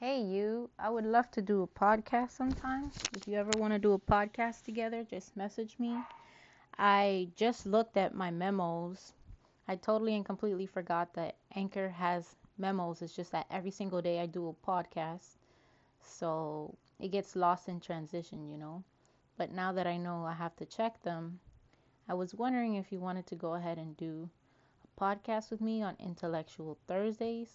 Hey, you, I would love to do a podcast sometime. If you ever want to do a podcast together, just message me. I just looked at my memos. I totally and completely forgot that Anchor has memos. It's just that every single day I do a podcast. So it gets lost in transition, you know. But now that I know I have to check them, I was wondering if you wanted to go ahead and do a podcast with me on Intellectual Thursdays.